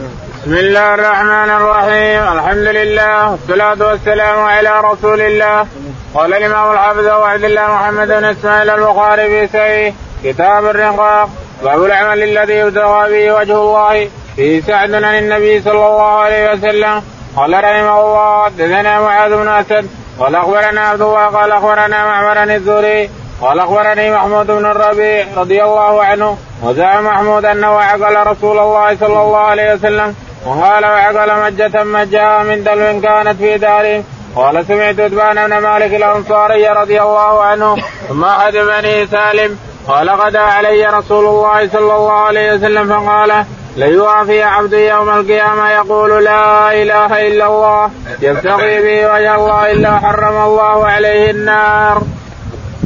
بسم الله الرحمن الرحيم. الحمد لله. والصلاة والسلام على رسول الله. قال الإمام الحافظ أبو عبد الله محمد بن إسماعيل البخاري في سعيه كتاب الرقاق. باب العمل الذي يبتغى به وجه الله. فيه سعد عن النبي صلى الله عليه وسلم. قال رحمه الله حدثنا معاذ بن أسد. قال أخبرنا عبد الله قال أخبرنا معمر الزهري. قال أخبرني محمود بن الربيع رضي الله عنه وزعم محمود انه عقل رسول الله صلى الله عليه وسلم وقال وعقل مجة مجها من دلو كانت في داره قال سمعت عتبان بن مالك الأنصاري رضي الله عنه ثم حدثني سالم قال غدا علي رسول الله صلى الله عليه وسلم فقال ليوافي عبد يوم القيامة يقول لا إله إلا الله يبتغي به وجه الله إلا حرم الله عليه النار.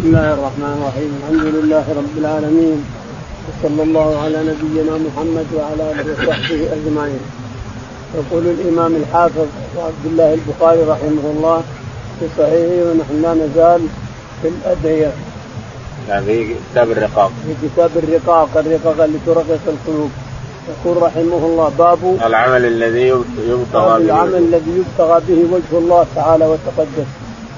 بسم الله الرحمن الرحيم. الحمد لله رب العالمين. وصلى الله على نبينا محمد وعلى آله وصحبه أجمعين. يقول الإمام الحافظ عبد الله البخاري رحمه الله في صحيحه ونحن لا نزال في الأدعية. في كتاب الرقاق. في كتاب الرقاق الرقاق اللي ترقق القلوب. يقول رحمه الله باب العمل الذي يبتغى به العمل الذي يبتغى به وجه الله تعالى وتقدس.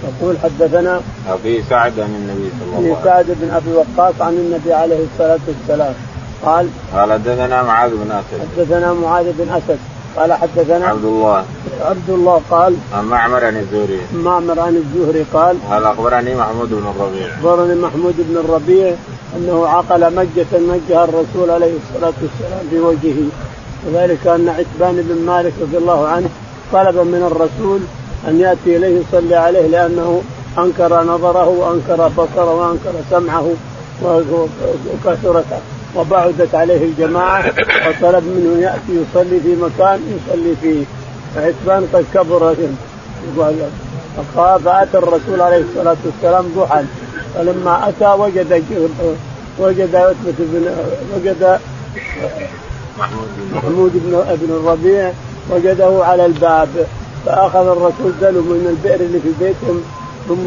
يقول حدثنا أبي سعد عن النبي صلى الله عليه وسلم. سعد بن أبي وقاص عن النبي عليه الصلاة والسلام. قال قال حدثنا معاذ بن أسد. حدثنا معاذ بن أسد. قال حدثنا عبد الله. عبد الله قال عن معمر عن الزهري. معمر عن الزهري قال قال أخبرني محمود بن الربيع. أخبرني محمود بن الربيع أنه عقل مجة مجها الرسول عليه الصلاة والسلام في وجهه. وذلك أن عتبان بن مالك رضي الله عنه طلب من الرسول أن يأتي إليه يصلي عليه لأنه أنكر نظره وأنكر بصره وأنكر سمعه وكثرت وبعدت عليه الجماعة وطلب منه يأتي يصلي في مكان يصلي فيه. فعتبان قد كبر فأتى الرسول عليه الصلاة والسلام ضحى. فلما أتى وجد وجد بن وجد محمود بن ابن الربيع وجده على الباب. فأخذ الرسول دلو من البئر اللي في بيتهم ثم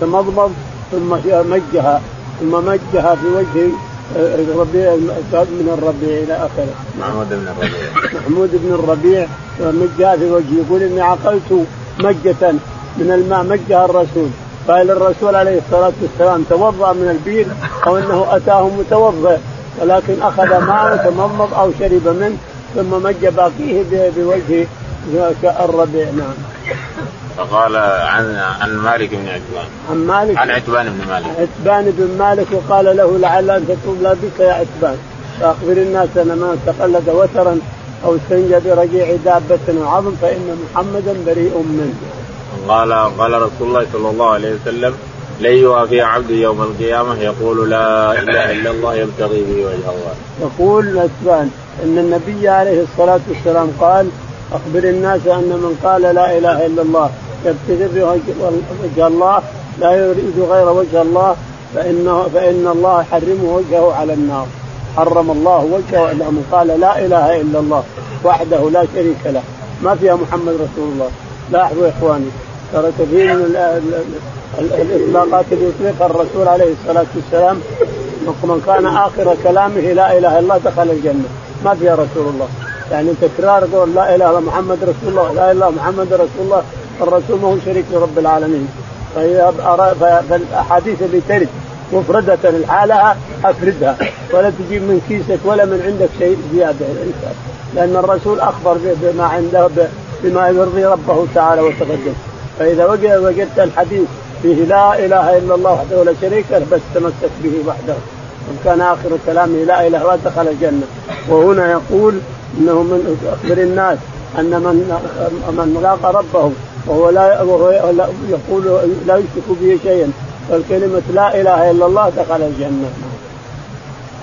تمضمض ثم مجها ثم مجها في وجه الربيع من الربيع إلى آخره. محمود بن الربيع. محمود بن الربيع مجها في وجهه يقول إني عقلت مجة من الماء مجها الرسول قال الرسول عليه الصلاة والسلام توضأ من البير أو أنه أتاه متوضئ ولكن أخذ ماء وتمضمض أو شرب منه ثم مج باقيه بوجه الربيع نعم. فقال عن عن مالك بن عتبان عن مالك عن عتبان بن مالك عتبان بن مالك وقال له لعل أن تكون لا بك يا عتبان فأخبر الناس أن من تقلد وترا أو استنجى برجيع دابة وعظم فإن محمدا بريء منه. قال قال رسول الله صلى الله عليه وسلم لن يوافي عبد يوم القيامة يقول لا إله إلا الله يبتغي به وجه الله. يقول عتبان أن النبي عليه الصلاة والسلام قال أخبر الناس أن من قال لا إله إلا الله يبتغي وجه الله لا يريد غير وجه الله فانه فإن الله يحرم وجهه على النار. حرم الله وجهه من قال لا إله إلا الله وحده لا شريك له. ما فيها محمد رسول الله. لاحظوا يا إخواني ترى كثير من الإطلاقات اللي يطلقها الرسول عليه الصلاة والسلام. من كان آخر كلامه لا إله إلا الله دخل الجنة. ما فيها رسول الله. يعني تكرار قول لا إله إلا محمد رسول الله لا إله إلا محمد رسول الله الرسول ما هو شريك لرب العالمين. فالأحاديث اللي ترد مفردة لحالها أفردها ولا تجيب من كيسك ولا من عندك شيء زيادة لأن الرسول أخبر بما عنده بما يرضي ربه تعالى وتقدم. فإذا وجدت الحديث فيه لا إله إلا الله وحده لا شريك له بس تمسك به وحده. وان كان آخر كلامه لا إله إلا الله دخل الجنة وهنا يقول إنه من اخبر الناس أن من من لاقى ربه وهو لا وهو يقول لا يشرك به شيئا فالكلمة لا إله إلا الله دخل الجنة.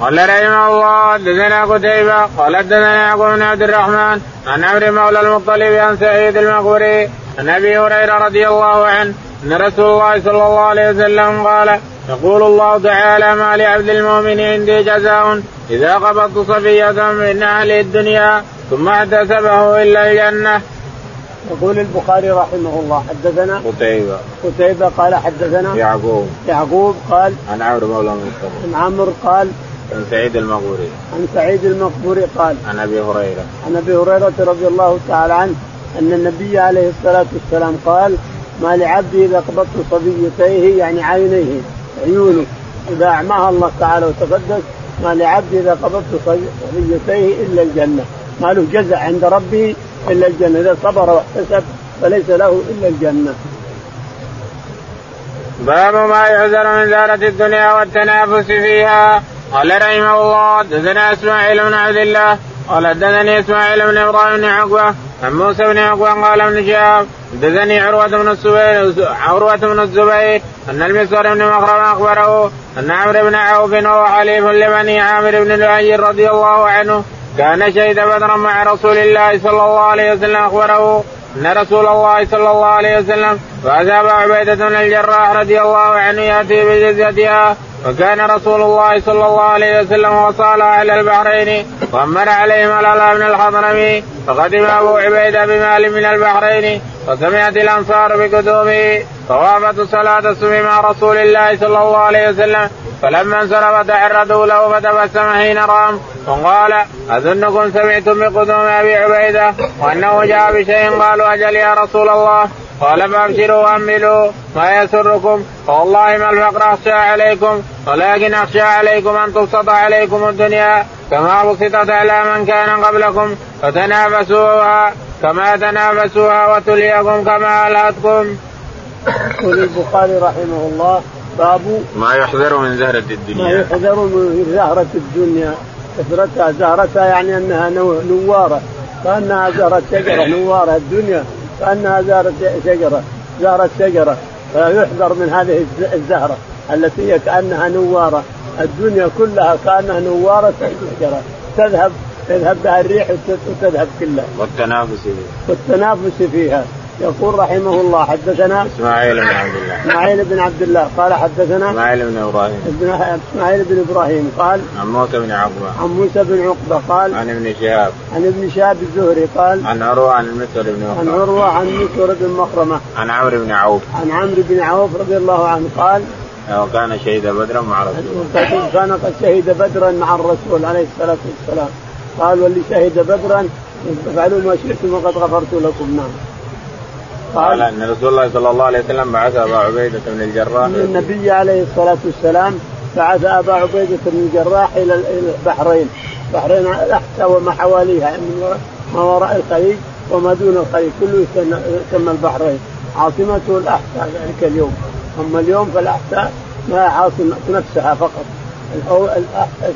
قال رحمه الله حدثنا قتيبة قال حدثنا يعقوب بن عبد الرحمن عن عمرو مولى المطلب عن سعيد المقبري عن أبي هريرة رضي الله عنه أن رسول الله صلى الله عليه وسلم قال يقول الله تعالى ما لعبد المؤمن عندي جزاء إذا قبضت صفية من أهل الدنيا ثم احتسبه إلا الجنة. يقول البخاري رحمه الله حدثنا قتيبة. قتيبة قال حدثنا يعقوب. يعقوب قال عن عمرو مولى المطلب عن عمرو قال عن سعيد المقبوري. عن سعيد المقبوري قال عن أبي هريرة. عن أبي هريرة رضي الله تعالى عنه أن النبي عليه الصلاة والسلام قال ما لعبد إذا قبضت صبيتيه يعني عينيه عيونه. إذا أعماها الله تعالى وتقدس ما لعبد إذا قبضت صبيتيه إلا الجنة. ما له جزع عند ربه إلا الجنة. إذا صبر واحتسب فليس له إلا الجنة. باب ما يعذر من زارة الدنيا والتنافس فيها. قال رحمه الله حدثنا إسماعيل بن عبد الله قال حدثني إسماعيل بن إبراهيم بن عقبة عن موسى بن عقبة قال ابن شهاب حدثني عروة بن الزبير عروة بن الزبير أن المسور بن مخرم أخبره أن عمرو بن عوف وهو حليف لبني عامر بن لؤي رضي الله عنه كان شهد بدرا مع رسول الله صلى الله عليه وسلم أخبره أن رسول الله صلى الله عليه وسلم وأذهب عبيدة بن الجراح رضي الله عنه يأتي بجزيتها وكان رسول الله صلى الله عليه وسلم وصال على البحرين وأمر عليهم الألا بن الحضرمي فقدم أبو عبيدة بمال من البحرين وسمعت الأنصار بقدومه فوافت صلاة الصبح مع رسول الله صلى الله عليه وسلم فلما انصرف تعرضوا له فتبسم حين رام وقال أظنكم سمعتم بقدوم أبي عبيدة وأنه جاء بشيء قالوا أجل يا رسول الله؟ قال فابشروا وأملوا ما يسركم. فوالله ما الفقر أخشى عليكم ولكن أخشى عليكم أن تبسط عليكم الدنيا كما بسطت على من كان قبلكم فتنافسوها كما تنافسوها وتليكم كما الهتكم. يقول البخاري رحمه الله باب ما يحذر من زهرة الدنيا. ما يحذر من زهرة الدنيا. كثرتها زهرتها يعني أنها نوارة. كانها زهرة شجرة نوارة الدنيا. كانها زهرة شجرة زهرة شجرة فيحذر من هذه الزهرة التي هي كأنها نوارة. الدنيا كلها كأنها نوارة شجرة. تذهب تذهب بها الريح وتذهب كلها. والتنافس فيها. والتنافس فيها. يقول رحمه الله حدثنا إسماعيل بن عبد الله. إسماعيل بن عبد الله. قال حدثنا إسماعيل بن إبراهيم. إسماعيل بن إبراهيم قال عن موسى بن عقبة. عن موسى بن عقبة قال عن ابن شهاب. عن ابن شهاب الزهري قال عن عروة عن المسور بن مخرمة. عن عروة عن مسور بن مخرمة. عن عمرو بن عوف. عن عمرو بن عوف رضي الله عنه قال وكان شهيد بدرا مع رسول الله. كان قد شهد بدرا مع الرسول عليه الصلاة والسلام. قال واللي شهد بدرا فعلوا ما شئتم وقد غفرت لكم. نعم. قال أن رسول الله صلى الله عليه وسلم بعث أبا عبيدة بن الجراح. النبي عليه الصلاة والسلام بعث أبا عبيدة بن الجراح إلى البحرين. البحرين الاحساء وما حواليها من ما وراء الخليج وما دون الخليج. كله يسمى البحرين. عاصمته الاحساء ذلك اليوم. أما اليوم فالاحساء ما عاصمه نفسها فقط.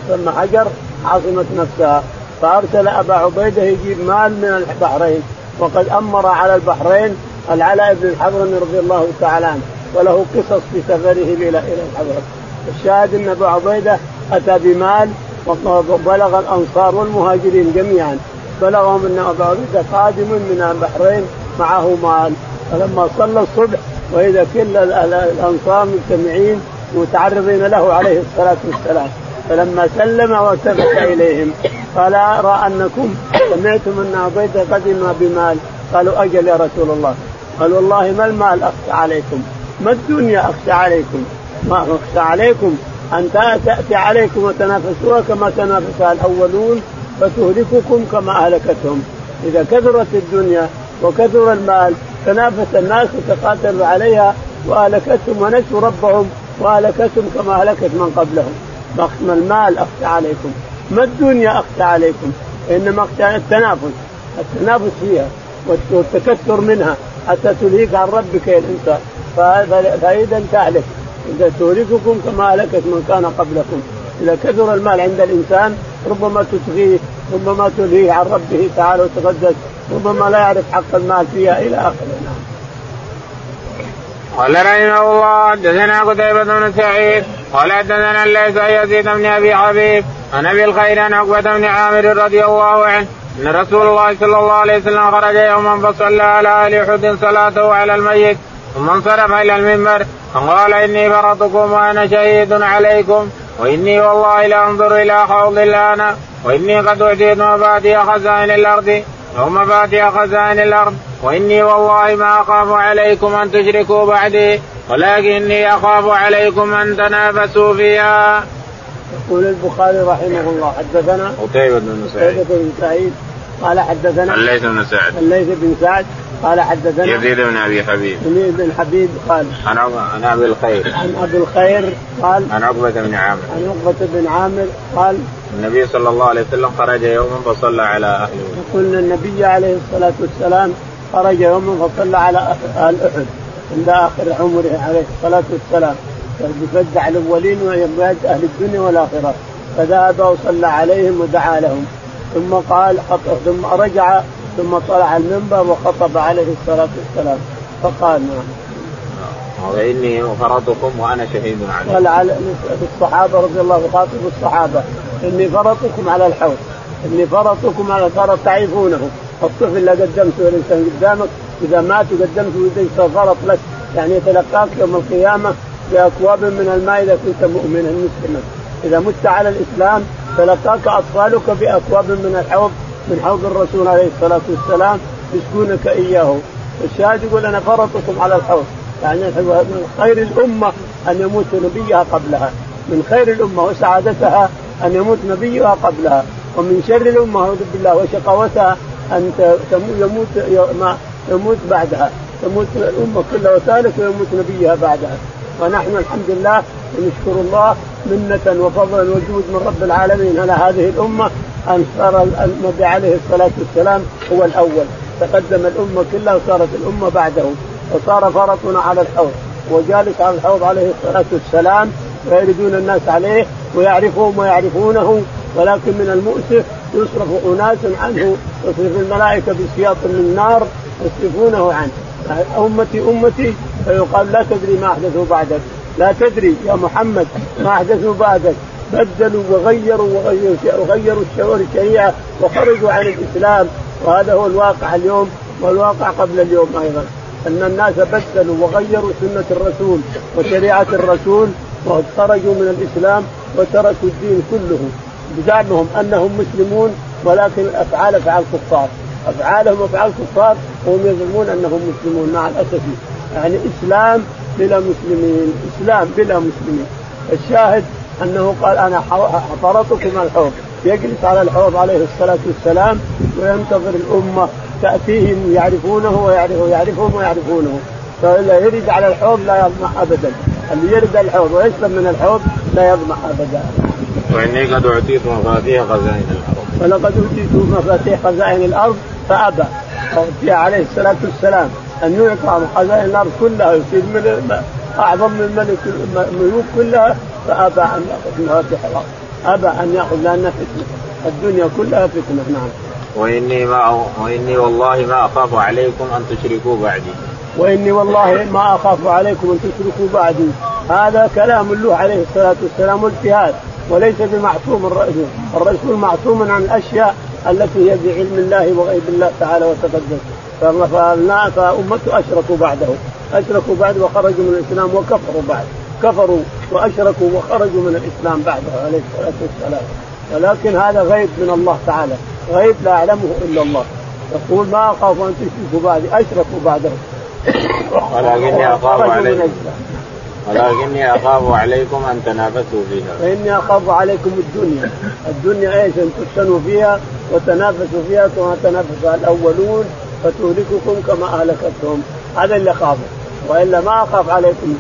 تسمى حجر عاصمة نفسها. فأرسل أبا عبيدة يجيب مال من البحرين. وقد أمر على البحرين العلاء بن الحضرمي رضي الله تعالى عنه وله قصص في سفره إلى إلى الحضرمي. الشاهد أن أبو عبيدة أتى بمال وبلغ الأنصار والمهاجرين جميعا. بلغهم أن أبو عبيدة قادم من البحرين معه مال. فلما صلى الصبح وإذا كل الأنصار مجتمعين متعرضين له عليه الصلاة والسلام. فلما سلم والتفت إليهم قال أرى أنكم سمعتم أن عبيدة قدم بمال. قالوا أجل يا رسول الله. قال والله ما المال أخشى عليكم ما الدنيا أخشى عليكم؟ ما أخشى عليكم أن تأتي عليكم وتنافسوها كما تنافسها الأولون فتهلككم كما أهلكتهم. إذا كثرت الدنيا وكثر المال تنافس الناس وتقاتلوا عليها وأهلكتهم ونسوا ربهم وأهلكتهم كما أهلكت من قبلهم. ما المال أخشى عليكم ما الدنيا أخشى عليكم؟ إنما أخشى التنافس. التنافس فيها والتكثر منها. حتى تلهيك عن ربك يا الإنسان. فإذا تهلك تهلككم كما اهلكت من كان قبلكم. إذا كثر المال عند الإنسان ربما تطغيه ربما تلهيه عن ربه تعالى وتقدس ربما لا يعرف حق المال فيها إلى آخره. نعم. قال رحمه الله حدثنا قتيبة بن سعيد قال حدثنا الليث يزيد بن أبي حبيب عن أبي الخير عن عقبة بن عامر رضي الله عنه إن رسول الله صلى الله عليه وسلم خرج يوما فصلى على أهل أحد صلاته على الميت ثم انصرف إلى المنبر فقال إني فرطكم وأنا شهيد عليكم وإني والله لانظر إلى خوض الآن وإني قد اعطيت مفاتيح خزائن الأرض أو مفاتيح خزائن الأرض وإني والله ما أخاف عليكم أن تشركوا بعدي ولكني أخاف عليكم أن تنافسوا فيها. يقول البخاري رحمه الله حدثنا قتيبة بن سعيد. قتيبة بن سعيد قال حدثنا الليث بن سعد. الليث بن سعد قال حدثنا يزيد بن أبي حبيب. يزيد بن حبيب قال عن عن أبي الخير. عن أبي الخير قال عن عقبة بن عامر. عن عقبة بن عامر قال النبي صلى الله عليه وسلم خرج يوما فصلى على اهله يقول النبي عليه الصلاة والسلام خرج يوما فصلى على أهل أحد عند آخر عمره عليه الصلاة والسلام. بفدع الأولين ويبعد أهل الدنيا والآخرة. فذهب وصلى عليهم ودعا لهم. ثم قال ثم رجع ثم طلع المنبر وخطب عليه الصلاة والسلام. فقال نعم. واني فرطكم وأنا شهيد عليه قال على الصحابة رضي الله خاطب الصحابة. إني فرطكم على الحوض. إني فرطكم على فرط تعرفونه. الطفل اللي قدمته الانسان قدامك إذا مات وقدمته يصير فرط لك. يعني يتلقاك يوم القيامة باكواب من الماء إذا كنت مؤمنا مسلما. إذا مت على الإسلام تلقاك أطفالك باكواب من الحوض من حوض الرسول عليه الصلاة والسلام يسكونك إياه. الشاهد يقول أنا فرطكم على الحوض. يعني من خير الأمة أن يموت نبيها قبلها. من خير الأمة وسعادتها أن يموت نبيها قبلها. ومن شر الأمة أعوذ بالله وشقاوتها أن يموت يموت بعدها. تموت الأمة كلها وتالك ويموت نبيها بعدها. ونحن الحمد لله ونشكر الله منة وفضلا وجود من رب العالمين على هذه الأمة. أن صار النبي عليه الصلاة والسلام هو الأول. تقدم الأمة كلها وصارت الأمة بعده وصار فرطنا على الحوض. وجالس على الحوض عليه الصلاة والسلام ويردون الناس عليه ويعرفهم ويعرفونه. ولكن من المؤسف يصرف أناس عنه يصرف الملائكة بسياط من نار يصرفونه عنه. أمتي أمتي فيقال لا تدري ما أحدثوا بعدك. لا تدري يا محمد ما أحدثوا بعدك. بدلوا وغيروا وغيروا وغيروا الشريعة وخرجوا عن الإسلام. وهذا هو الواقع اليوم والواقع قبل اليوم أيضا. أن الناس بدلوا وغيروا سنة الرسول وشريعة الرسول وخرجوا من الإسلام وتركوا الدين كله. بزعمهم أنهم مسلمون ولكن الأفعال أفعال كفار. أفعالهم أفعال كفار وهم يزعمون أنهم مسلمون مع الأسف. يعني إسلام بلا مسلمين إسلام بلا مسلمين. الشاهد أنه قال أنا فرطكم الحوض. يجلس على الحوض عليه الصلاة والسلام وينتظر الأمة تأتيهم يعرفونه ويعرفهم ويعرفونه. فاذا يرد على الحوض لا يظمع ابدا. اللي يرد الحوض ويشرب من الحوض لا يظمع ابدا. وإني قد أعطيت مفاتيح خزائن الأرض. ولقد اوتيت مفاتيح خزائن الأرض فأبى. عليه الصلاة والسلام. أن يعطى خزائن الأرض كلها يصير من أعظم من ملك الملوك كلها فأبى أن يأخذ مفاتيح الأرض أبى أن يأخذ لأنها فتنة. الدنيا كلها فتنة نعم. وإني ما وإني والله ما أخاف عليكم أن تشركوا بعدي. وإني والله ما أخاف عليكم أن تشركوا بعدي. هذا كلام له عليه الصلاة والسلام واجتهاد وليس بمعصوم الرسول الرسول معصوم عن الأشياء التي هي بعلم الله وغيب الله تعالى وتقدم. فأمته أشركوا بعده. أشركوا بعد وخرجوا من الإسلام وكفروا بعد. كفروا وأشركوا وخرجوا من الإسلام بعده عليه الصلاة والسلام. ولكن هذا غيب من الله تعالى. غيب لا يعلمه إلا الله. يقول ما أخاف أن تشركوا بعدي. أشركوا بعده. ولكني أخاف عليكم. ولكني أخاف عليكم أن تنافسوا فيها. فإني أخاف عليكم الدنيا، الدنيا إيش؟ أن تفتنوا فيها وتنافسوا فيها كما تنافس الأولون فتهلككم كما أهلكتهم. هذا اللي أخافه. وإلا ما أخاف عليكم.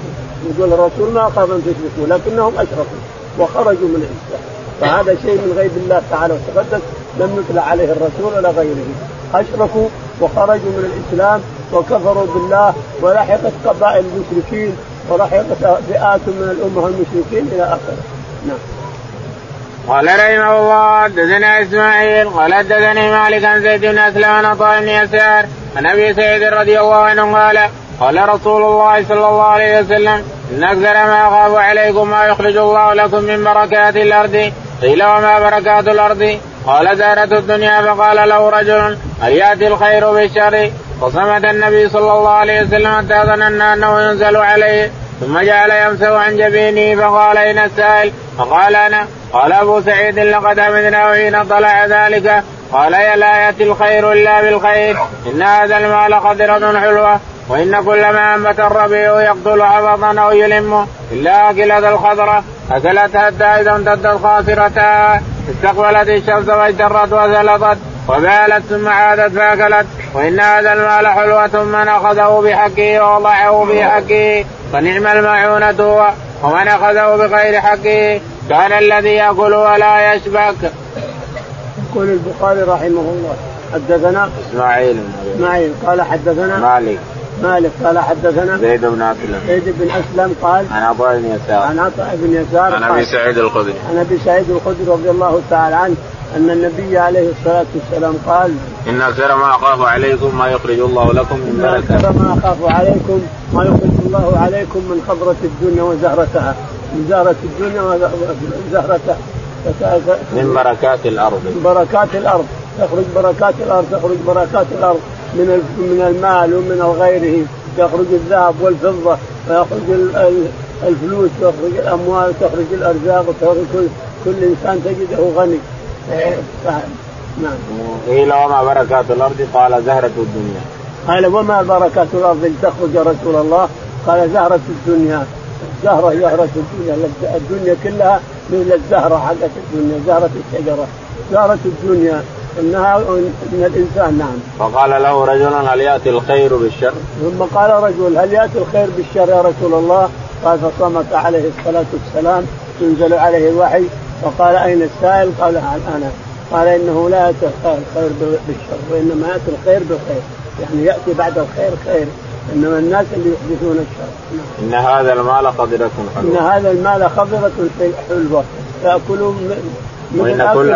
يقول الرسول ما أخاف أن تشركوا لكنهم أشركوا وخرجوا من الإسلام. فهذا شيء من غيب الله تعالى وتقدس لم يطلع عليه الرسول ولا غيره. أشركوا وخرجوا من الإسلام وكفروا بالله ولحقت قبائل المشركين ولحقت فئات من الأمة المشركين إلى آخره. نعم. قال رحمه الله حدثنا إسماعيل قال حدثني مالك عن زيد بن أسلم عن عطاء بن يسار عن أبي سعيد رضي الله عنه قال قال رسول الله صلى الله عليه وسلم إن أكثر ما أخاف عليكم ما يخرج الله لكم من بركات الأرض قيل وما بركات الأرض؟ قال زارت الدنيا فقال له رجل هل يأتي الخير بالشر؟ فصمت النبي صلى الله عليه وسلم حتى ظننا أنه ينزل عليه ثم جعل يمسه عن جبينه فقال اين السائل فقال أنا قال أبو سعيد لقد حمدنا حين طلع ذلك. قال يا لا يأتي الخير إلا بالخير. إن هذا المال قدرة حلوة. وإن كل ما أنبت الربيع يقتل عبطا أو يلمه إلا اكلة الخضره أكلت حتى إذا امتدت خاصرتها استقبلت الشمس واجترت وسلطت. وبالت ثم عادت فأكلت. وإن هذا المال حلوة من أخذه بحقه ووضعه في حقه. فنعم المعونة هو. ومن أخذه بغير حقه. كان الذي ياكل ولا يشبك. يقول البخاري رحمه الله حدثنا إسماعيل. إسماعيل قال حدثنا مالك. مالك قال حدثنا زيد بن أسلم. زيد بن أسلم قال عن عطاء بن يسار. عن عطاء بن يسار عن أبي سعيد الخدري. عن أبي سعيد الخدري رضي الله تعالى عنه أن النبي عليه الصلاة والسلام قال إن أكثر ما أخاف عليكم ما يخرج الله لكم من بركه أكثر ما أخاف عليكم ما يخرج الله عليكم من خضرة الدنيا وزهرتها. من زهرة الدنيا وزهرتها من بركات الأرض. من بركات الأرض. تخرج بركات الأرض تخرج بركات الأرض. من من المال ومن غيره. يخرج الذهب والفضة ويخرج الفلوس ويخرج الأموال تخرج الأرزاق وتخرج كل, كل إنسان تجده غني. نعم. قيل وما بركات الأرض؟ قال زهرة الدنيا. قال وما بركات الأرض تخرج رسول الله؟ قال زهرة الدنيا. زهرة زهرة الدنيا الدنيا كلها مثل الزهرة حقت الدنيا زهرة الشجرة زهرة الدنيا إنها من الإنسان نعم. فقال له رجل هل يأتي الخير بالشر؟ ثم قال رجل هل يأتي الخير بالشر يا رسول الله؟ قال فصمت عليه الصلاة والسلام ينزل عليه الوحي فقال أين السائل؟ قال أنا قال إنه لا يأتي الخير بالشر وإنما يأتي الخير بالخير يعني يأتي بعد الخير خير إنما الناس اللي يحدثون الشر. إن هذا المال خضرة حلوة. إن هذا المال خضرة حلوة. ياكلون وإن كل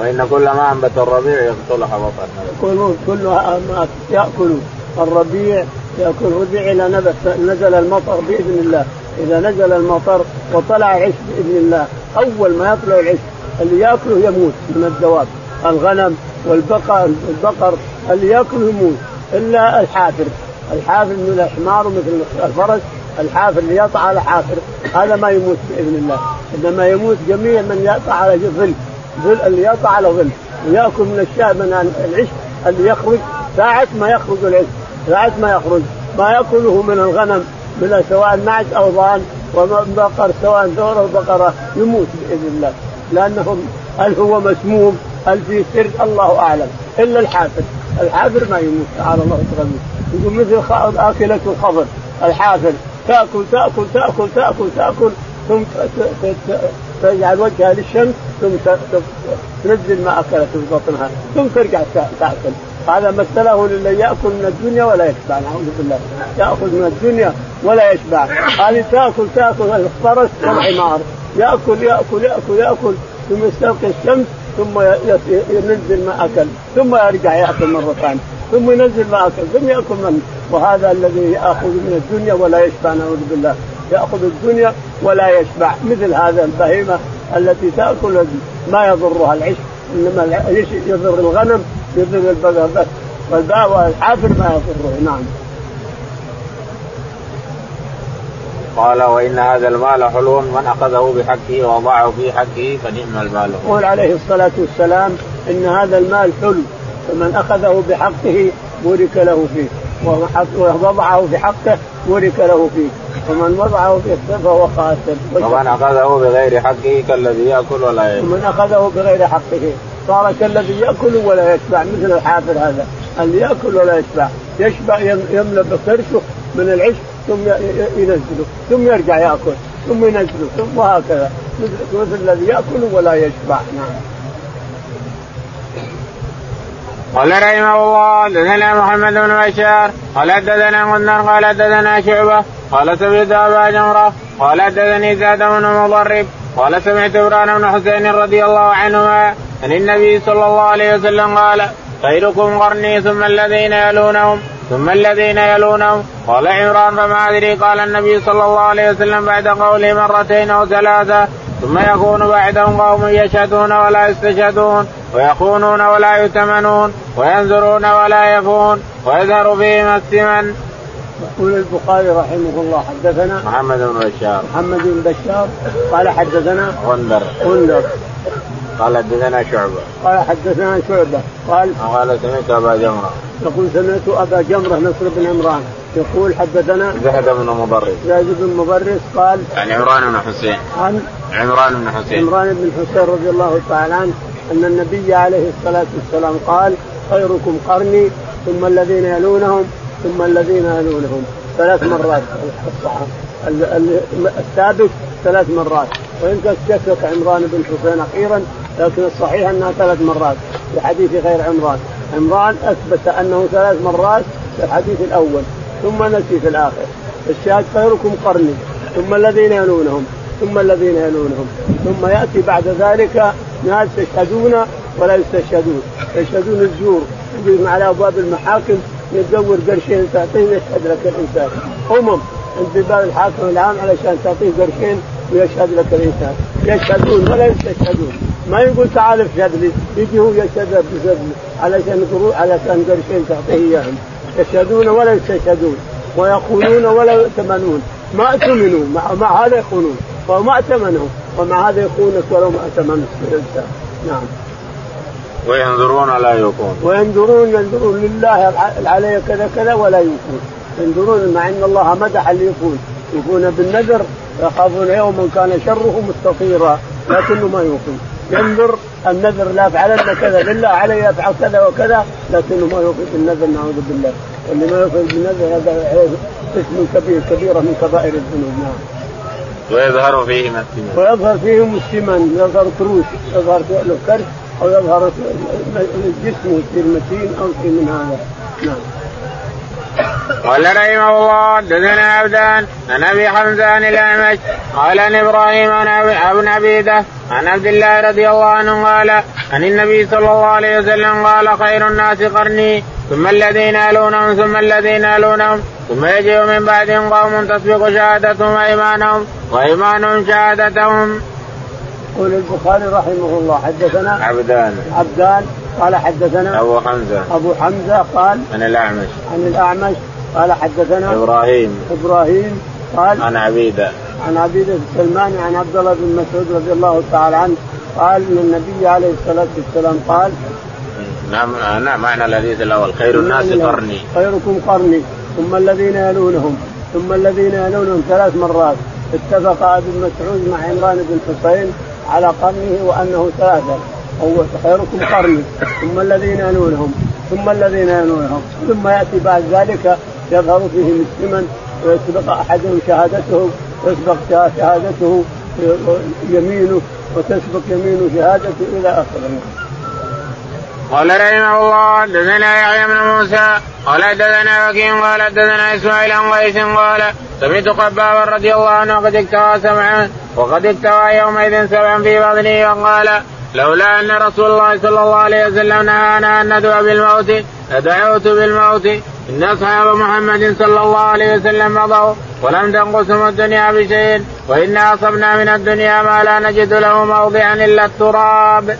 وإن كل ما أنبت الربيع يقتل حبطا يقولون كل ما يأكل الربيع يأكل الربيع إذا نزل المطر بإذن الله. إذا نزل المطر وطلع العش بإذن الله. أول ما يطلع العش اللي يأكله يموت من الدواب. الغنم والبقر البقر اللي يأكله يموت. إلا الحافر. الحافر من الحمار ومثل الفرس الحافر اللي يطع على حافر هذا ما يموت بإذن الله. إنما يموت جميع من يقطع على ظل. ظل اللي يقطع على ظل. ويأكل من الشاة من العش اللي يخرج. ساعة ما يخرج العش. ساعة ما يخرج. ما يأكله من الغنم من سواء معز أو ضان وبقر سواء ثور أو بقرة. يموت بإذن الله. لانهم هل هو مسموم؟ هل في سر؟ الله أعلم. إلا الحافر الحافر ما يموت. تعالى الله وتعالى يقول مثل أكلة الخضر الحافر تأكل تأكل تأكل تأكل تأكل ثم تجعل وجهها للشمس ثم تنزل ما أكلت في بطنها ثم ترجع تأكل. هذا مثله للي يأكل من الدنيا ولا يشبع نعوذ بالله. يأكل من الدنيا ولا يشبع. هذه تأكل تأكل الفرس والحمار. يأكل يأكل يأكل يأكل ثم يستلقي الشمس ثم ينزل ما أكل ثم يرجع يأكل مرة ثانية. ثم ينزل اكل ثم يأكل من؟ وهذا الذي يأخذ من الدنيا ولا يشبع نعوذ بالله. يأخذ الدنيا ولا يشبع. مثل هذا البهيمة التي تأكل ما يضرها العش إنما يضر الغنم يضر البقر بس والحافر ما يضره. نعم. قال وإن هذا المال حلو من أخذه بحقه ووضعه في حقه فنعم المال. يقول عليه الصلاة والسلام إن هذا المال حلو. فمن أخذه بحقه بورك له فيه. ووضعه في حقه بورك له فيه. ومن وضعه في فهو خاسر ومن أخذه بغير حقه كالذي يأكل ولا يشبع ومن أخذه بغير حقه. صار كالذي يأكل ولا يشبع. مثل الحافر هذا. اللي يأكل ولا يشبع. يشبع يملأ بقرشه من العش ثم ينزله. ثم يرجع يأكل. ثم ينزله. ثم وهكذا. مثل الذي يأكل ولا يشبع. نعم. قال رحمه الله حدثنا محمد بن بشار قال حدثنا غندر قال حدثنا شعبة قال سمعت أبا جمرة قال حدثني زاد بن مضرب قال سمعت عمران بن حسين رضي الله عنهما عن النبي صلى الله عليه وسلم قال خيركم قرني ثم الذين يلونهم ثم الذين يلونهم. قال عمران فما أدري. قال النبي صلى الله عليه وسلم بعد قوله مرتين أو ثلاثة ثم يكون بعدهم قوم يشهدون ولا يستشهدون. ويخونون ولا يؤتمنون وينذرون ولا يفون ويظهر فيهم السمن. يقول البخاري رحمه الله حدثنا محمد بن بشار. محمد بن بشار قال حدثنا غندر. غندر. قال حدثنا شعبة. قال حدثنا شعبة. قال قال سمعت أبا جمرة. يقول سمعت أبا جمرة نصر بن عمران. يقول حدثنا زهد بن مبرز زهد بن مبرز قال عن عمران بن حسين. عن عمران بن حسين. عمران بن حسين رضي الله تعالى عنه. أن النبي عليه الصلاة والسلام قال خيركم قرني ثم الذين يلونهم ثم الذين يلونهم. ثلاث مرات. الثابت ثلاث مرات. وإن كشفك عمران بن حسين أخيرا لكن الصحيح أنها ثلاث مرات في حديث غير عمران. عمران أثبت أنه ثلاث مرات في الحديث الأول ثم نسي في الآخر. الشاهد خيركم قرني ثم الذين يلونهم ثم الذين يلونهم ثم يأتي بعد ذلك ناس يشهدون ولا يستشهدون. يشهدون الزور. يجي على ابواب المحاكم يدور قرشين تعطيه يشهد لك الإنسان. أمم عند باب الحاكم العام علشان تعطيه قرشين ويشهد لك الإنسان. يشهدون ولا يستشهدون. ما يقول تعال اشهد لي. يجي هو يشهد علشان علشان قرشين تعطيه إياهم. يشهدون ولا يستشهدون. ويقولون ولا يؤتمنون. ما أؤتمنوا. مع, مع هذا يخونون وما ائتمنوا ومع هذا يخونك ولو ما الانسان نعم. وينظرون لا يكون وينظرون ينظرون لله علي كذا كذا ولا يكون ينظرون مع إن الله مدح اللي يكون يكون بالنذر يخافون يوما كان شره مستطيرا لكنه ما يوفي ينذر النذر لا افعلن كذا لله علي أفعل كذا وكذا لكنه ما يوفي بالنذر نعوذ بالله. واللي ما يوفي بالنذر هذا اسم كبير كبيرة من كبائر الذنوب. نعم. ويظهر فيهم السمن ويظهر فيهم السمن يظهر كروش يظهر له كرش أو يظهر جسمه يصير متين أو شيء من هذا نعم. قال رحمه الله حدثنا عبدان عن أبي حمزة الأعمش قال عن إبراهيم عن ابن عبيده عن عبد الله رضي الله عنه قال عن النبي صلى الله عليه وسلم قال خير الناس قرني. ثم الذين يلونهم ثم الذين يلونهم. ثم يجيء من بعدهم قوم تسبق شهادتهم ايمانهم وإيمانهم شهادتهم. يقول البخاري رحمه الله حدثنا عبدان. عبدان قال حدثنا أبو حمزة. أبو حمزة قال عن الأعمش. عن الأعمش قال حدثنا إبراهيم. إبراهيم قال عن عبيدة. عن عبيدة السلماني عن عبد الله بن مسعود رضي الله تعالى عنه قال إن النبي عليه الصلاة والسلام قال نعم نعم معنى الحديث الأول خير الناس قرني. خيركم قرني. ثم الذين يلونهم ثم الذين يلونهم ثلاث مرات. اتفق ابن مسعود مع عمران بن حسين على قرنه وأنه ثلاثة. هو خيركم قرني. ثم الذين يلونهم ثم الذين يلونهم. ثم يأتي بعد ذلك يظهر فيهم السمن ويسبق احدهم شهادته ويسبق شهادته يمينه وتسبق يمينه شهادته إلى آخره. قال رحمه الله حدثنا يحيى بن موسى قال حدثنا وكيع قال حدثنا إسماعيل عن قيس قال سمعت قبابا رضي الله عنه قد اكتوى سمعا وقد اكتوى يومئذ سبعا في بطنه وقال لولا أن رسول الله صلى الله عليه وسلم نهانا أن ندعو بالموت لدعوت بالموت إن أصحاب محمد صلى الله عليه وسلم مضوا ولم تنقصهم الدنيا بشيء وإنا أصبنا من الدنيا ما لا نجد له موضعا إلا التراب.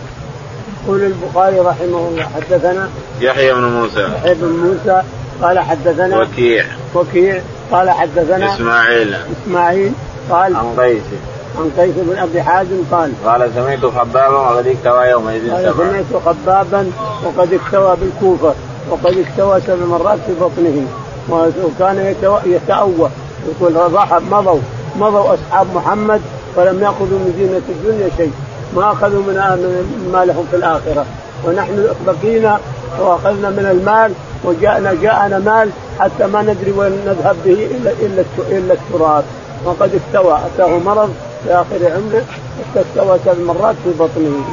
يقول البخاري رحمه الله حدثنا يحيى بن موسى. يحيى بن موسى قال حدثنا وكيع. وكيع قال حدثنا إسماعيل. إسماعيل قال عن قيس. عن قيس بن أبي حازم قال قال سمعت خبابا وقد اكتوى يومئذ قال سمعت خبابا وقد اكتوى بالكوفة وقد اكتوى سبع مرات في بطنه وكان يتأوى. يقول راح مضوا مضوا أصحاب محمد ولم يأخذوا من زينة الدنيا شيء. ما أخذوا من ما لهم في الآخرة. ونحن بقينا وأخذنا من المال وجاءنا جاءنا مال حتى ما ندري وين نذهب به الا إلا إلا التراب. وقد استوى. أتاه مرض في آخر عمره استوى ثلاث مرات في بطنه.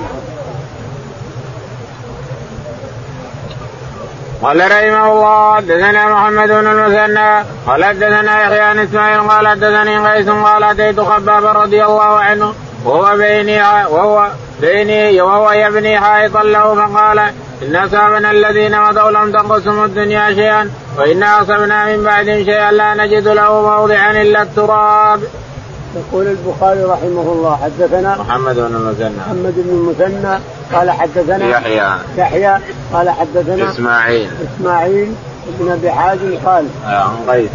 قال رحمه الله حدثنا محمد بن المثنى. قال حدثنا يحيى بن إسماعيل قال حدثني قيس قال أتيت خباب رضي الله عنه. وهو بيني وهو بيني وهو يبني حائطا له فقال إن أصابنا الذين مضوا لم تنقصهم الدنيا شيئا وانا أصبنا من بعدهم شيئا لا نجد له موضعا إلا التراب. يقول البخاري رحمه الله حدثنا محمد بن المثنى. محمد بن المثنى قال حدثنا يحيى. يحيى قال حدثنا إسماعيل. إسماعيل بن أبي حازم قال عن قيس.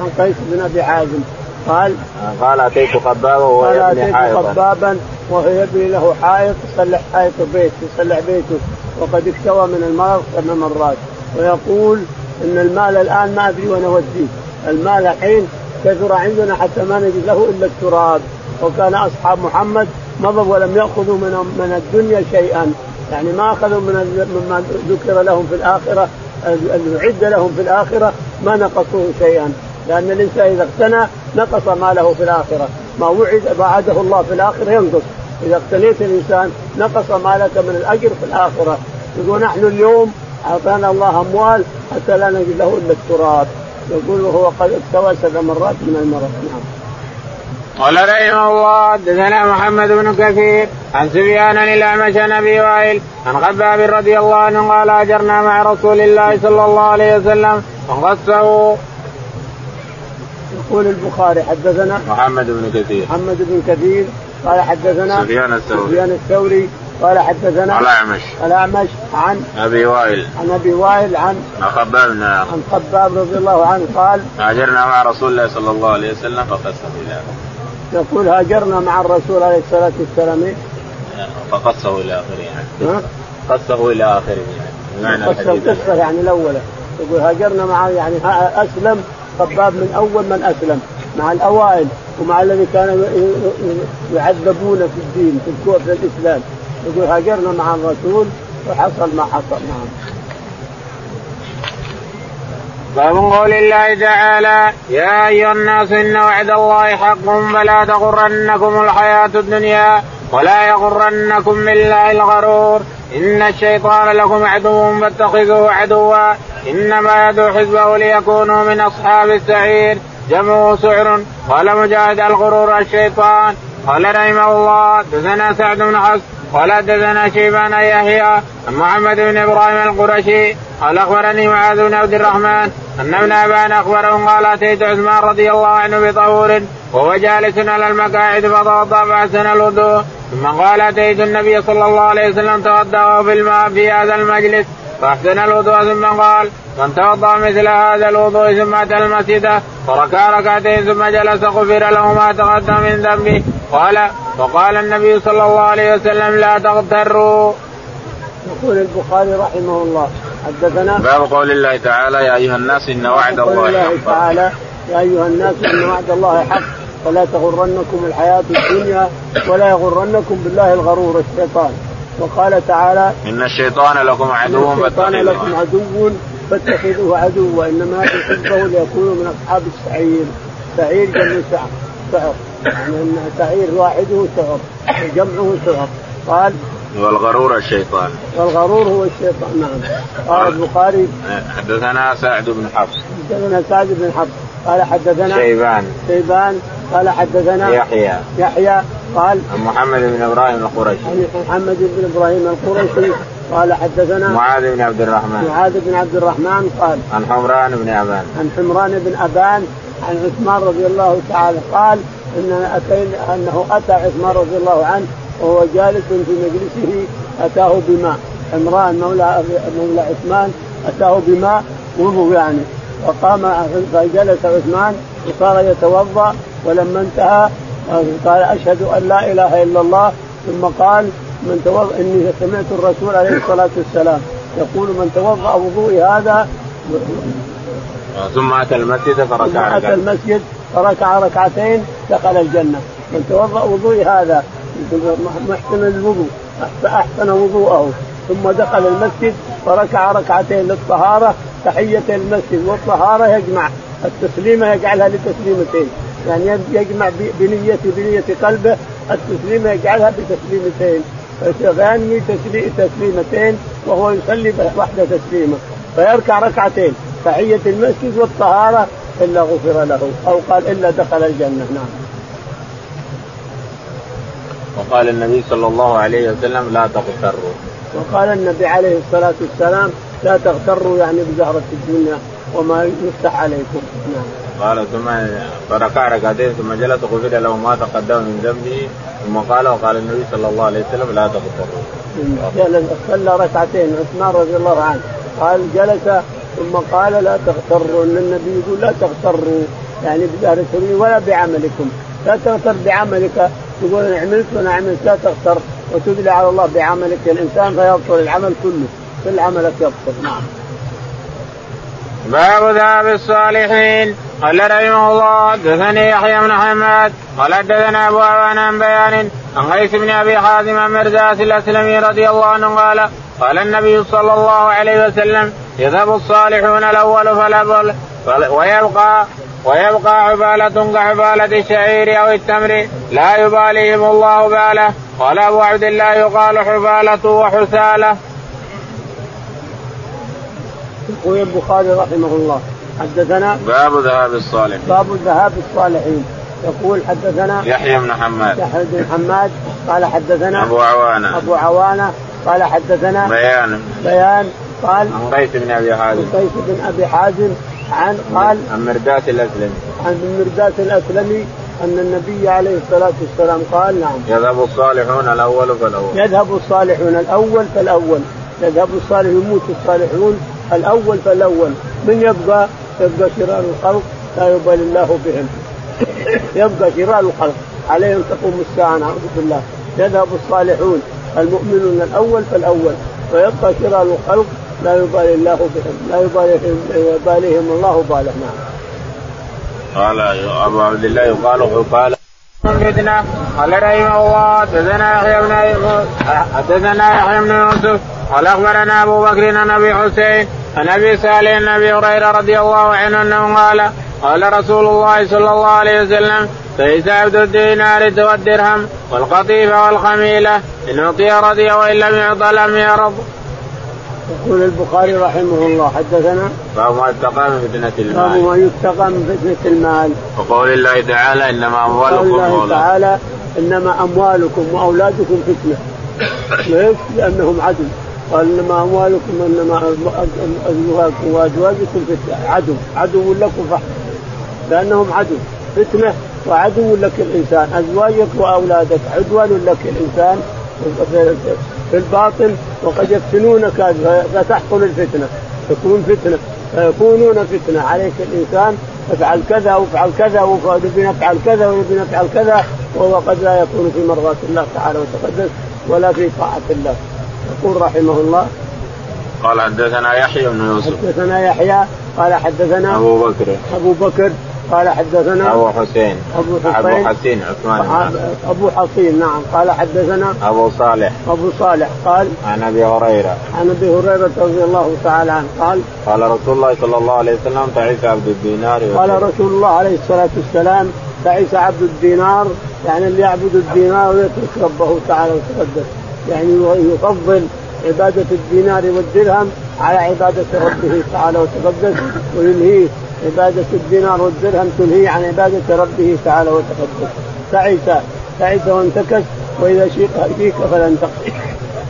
عن قيس بن أبي حازم. قال قال أتيت خبابا وهو يبني حائطا. خبابا وهو يبني له حائط يصلح حائط بيت يصلح بيته. وقد اكتوى من المرض ثمان مرات. ويقول إن المال الآن ما أدري وين أوديه. المال الحين كثر عندنا حتى ما نجد له إلا التراب. وكان أصحاب محمد مضوا ولم يأخذوا من من الدنيا شيئا. يعني ما أخذوا من مما ذكر لهم في الآخرة يعد لهم في الآخرة ما نقصوه شيئا. لأن الإنسان إذا اقتنى نقص ماله في الآخرة. ما وعد وعده الله في الآخرة ينقص. إذا اقتنيت الإنسان نقص مالك من الأجر في الآخرة. يقول نحن اليوم أعطانا الله أموال حتى لا نجد له إلا التراب. يقول وهو قد اكتوى سبع مرات من المرض. نعم. قال رحمه الله حدثنا محمد بن كثير عن سفيان الأعمش عن أبي وائل عن خباب رضي الله عنه قال أجرنا مع رسول الله صلى الله عليه وسلم وقصه يقول البخاري حدثنا محمد بن كثير. محمد بن كثير قال حدثنا سفيان الثوري. سفيان الثوري قال حدثنا الأعمش. الأعمش عن أبي وائل. عن أبي وائل عن عن خباب بن عن خباب رضي الله عنه قال هاجرنا مع رسول الله صلى الله عليه وسلم فقسم إلى يقول هاجرنا مع الرسول عليه الصلاة والسلام؟ فقصه إلى آخره يعني؟ قصه إلى آخره يعني. قصة القصة يعني الأولى. يقول هاجرنا مع يعني أسلم خباب من أول من أسلم مع الأوائل ومع الذي كانوا يعذبون في الدين في في الإسلام يقول هاجرنا مع الرسول وحصل ما حصل نعم. باب قول الله تعالى يا أيها الناس إن وعد الله حق فلا تغرنكم الحياة الدنيا ولا يغرنكم بالله الغرور إن الشيطان لكم عدو فاتخذوه عدوا. إنما يدعو حزبه ليكونوا من أصحاب السعير. جمعه سعر قال مجاهد الغرور الشيطان. قال رحمه الله دثنا سعد بن حفص قال دثنا شيبان يحيى محمد بن إبراهيم القرشي. قال أخبرني معاذ بن عبد الرحمن. أن ابن أبان أخبره قال أتيت عثمان رضي الله عنه بطهور وهو جالس على المقاعد فتوضا فأحسن الوضوء. ثم قال أتيت النبي صلى الله عليه وسلم توضأ في الماء في هذا المجلس فأحسن الوضوء ثم قال من توضأ مثل هذا الوضوء ثم أتى المسجد فركع ركعتين ثم جلس غفر له ما تقدم من ذنبه قال وقال النبي صلى الله عليه وسلم لا تغتروا. يقول البخاري رحمه الله حدثنا باب قول الله تعالى يا أيها الناس إن وعد الله حق. تعالى يا أيها الناس إن وعد الله حق فلا تغرنكم الحياة الدنيا ولا يغرنكم بالله الغرور الشيطان. وقال تعالى إن الشيطان لكم عدو الشيطان لكم عدو فاتخذوه عدوا وإنما تحبه ليكونوا من أصحاب السعير. سعير جمع سعر سعر. يعني سعير واحدة سعر جمعه سعر. قال والغرور الشيطان. والغرور هو الشيطان نعم. قال البخاري حدثنا سعد بن حفص. حدثنا سعد بن حفص. قال حدثنا شيبان. شيبان. قال حدثنا يحيى. يحيى. قال عن محمد بن إبراهيم القرشي عن محمد بن إبراهيم القرشي قال حدثنا معاذ بن عبد الرحمن. معاذ بن عبد الرحمن قال عن حمران بن أبان. عن حمران بن أبان عن عثمان رضي الله تعالى قال إن أتينا أنه أتى عثمان رضي الله عنه وهو جالس في مجلسه أتاه بماء. عمران مولى مولى عثمان أتاه بماء. وضوء يعني وقام فجلس عثمان وصار يتوضأ ولما انتهى قال أشهد أن لا إله إلا الله ثم قال من توضأ إني سمعت الرسول عليه الصلاة والسلام يقول من توضأ وضوئي هذا ثم أتى المسجد فركع أتى المسجد فركع ركعتين دخل الجنة. من توضأ وضوئي هذا محسن الوضوء أحسن وضوءه. ثم دخل المسجد فركع ركعتين للطهارة تحية المسجد والطهارة يجمع التسليمه يجعلها لتسليمتين. يعني يجمع بنية بنية قلبه التسليمة يجعلها بتسليمتين. فينوي تسليمتين وهو يصلي وحده تسليمة. فيركع ركعتين تحية المسجد والطهارة إلا غفر له أو قال إلا دخل الجنة. نعم. وقال النبي صلى الله عليه وسلم لا تغتروا وقال النبي عليه الصلاة والسلام لا تغتروا يعني بزهرة الدنيا وما يفتح عليكم. نعم. قال ثم فركع ركعتين ثم جلس غفر له ما تقدم من ذنبه ثم قال وقال النبي صلى الله عليه وسلم لا تغتروا. جلس صلى ركعتين عثمان رضي الله عنه قال جلس ثم قال لا تغتروا. إن النبي يقول لا تغتروا يعني بزهرة ولا بعملكم. لا تغتر بعملك تقول أنا عملت وأنا عملت لا تغتر وتدلي على الله بعملك. الإنسان فيبطل العمل كله كل عملك يبطل نعم. باب ذهب الصالحين. قال رحمه الله حدثني يحيى بن حماد قال حدثنا أبو عوان عن بيان عن قيس بن أبي حازم عن مرزاس الأسلمي رضي الله عنه قال قال النبي صلى الله عليه وسلم يذهب الصالحون الأول فالاول ويبقى ويبقى عبالة كعبالة الشعير أو التمر لا يباليهم الله باله. قال أبو عبد الله يقال حبالة وحسالة. يقول البخاري رحمه الله حدثنا باب ذهاب الصالحين. باب ذهاب الصالحين. يقول حدثنا يحيى بن حماد. يحيى بن حماد قال حدثنا أبو عوانة. أبو عوانة قال حدثنا بيان. بيان قال عن قيس بن أبي حازم. قيس بن أبي حازم عن قال عن مرداس الاسلمي عن مرداس الاسلمي أن النبي عليه الصلاة والسلام قال نعم. يذهب الصالحون الأول فالاول يذهب الصالحون الأول فالأول. يذهب الصالحون يموت الصالحون الأول فالأول. من يبقى؟ يبقى شرار الخلق لا يبالي الله بهم. يبقى شرار الخلق. عليهم تقوم الساعة نعوذ بالله. يذهب الصالحون المؤمنون الأول فالأول. ويبقى شرار الخلق لا يبالي الله بهم لا يباليهم يباليهم الله باله نعم. قال أبو عبد الله يقال قال فتنة قال رحمه الله حدثنا يحيى بن حدثنا يحيى بن يوسف قال أخبرنا أبو بكر عن أبي حسين عن أبي سالم عن أبي هريرة رضي الله عنه أنه قال قال رسول الله صلى الله عليه وسلم ليس عبد الدينار والدرهم والقطيفه والخميلة إن أعطي رضي وإن لم يعط لم يرض. يقول البخاري رحمه الله حدثنا باب ما يتقى من فتنة المال. باب ما يتقى من فتنة المال. وقول الله تعالى إنما أموالكم قول الله تعالى إنما أموالكم وأولادكم فتنة. ليش؟ لأنهم عدو قال إنما أموالكم انما أزواجكم وأزواجكم فتنة. عدو. عدو لكم فحم لأنهم عدو. فتنة وعدو لك الإنسان. أزواجك وأولادك عدوان لك الإنسان. في الباطل وقد يفتنونك فتحصل الفتنة تكون فتنة فيكونون فتنة. عليك الإنسان افعل كذا وافعل كذا ونبي نفعل كذا ونبي نفعل كذا وهو قد لا يكون في مرضاة الله تعالى وتقدس ولا في طاعة الله. يقول رحمه الله قال حدثنا يحيى بن يوسف. حدثنا يحيى قال حدثنا أبو بكر. أبو بكر قال حدثنا أبو حسين. أبو حسين. أبو حسين عثمان أبو حسين نعم. قال حدثنا أبو صالح. أبو صالح قال عن أبي هريرة. عن أبي هريرة رضي الله تعالى عنه قال قال رسول الله صلى الله عليه وسلم تعيس عبد الدينار قال رسول الله عليه الصلاة والسلام تعيس عبد الدينار يعني اللي يعبد الدينار ويترك ربه تعالى وتقدس. يعني يفضل عبادة الدينار والدرهم على عبادة ربه تعالى وتقدس وينهيه عبادة الدينار والدرهم تنهي عن عبادة ربه تعالى وتقدس تعس تعس وانتكس وإذا شيك فيك فلا انتقص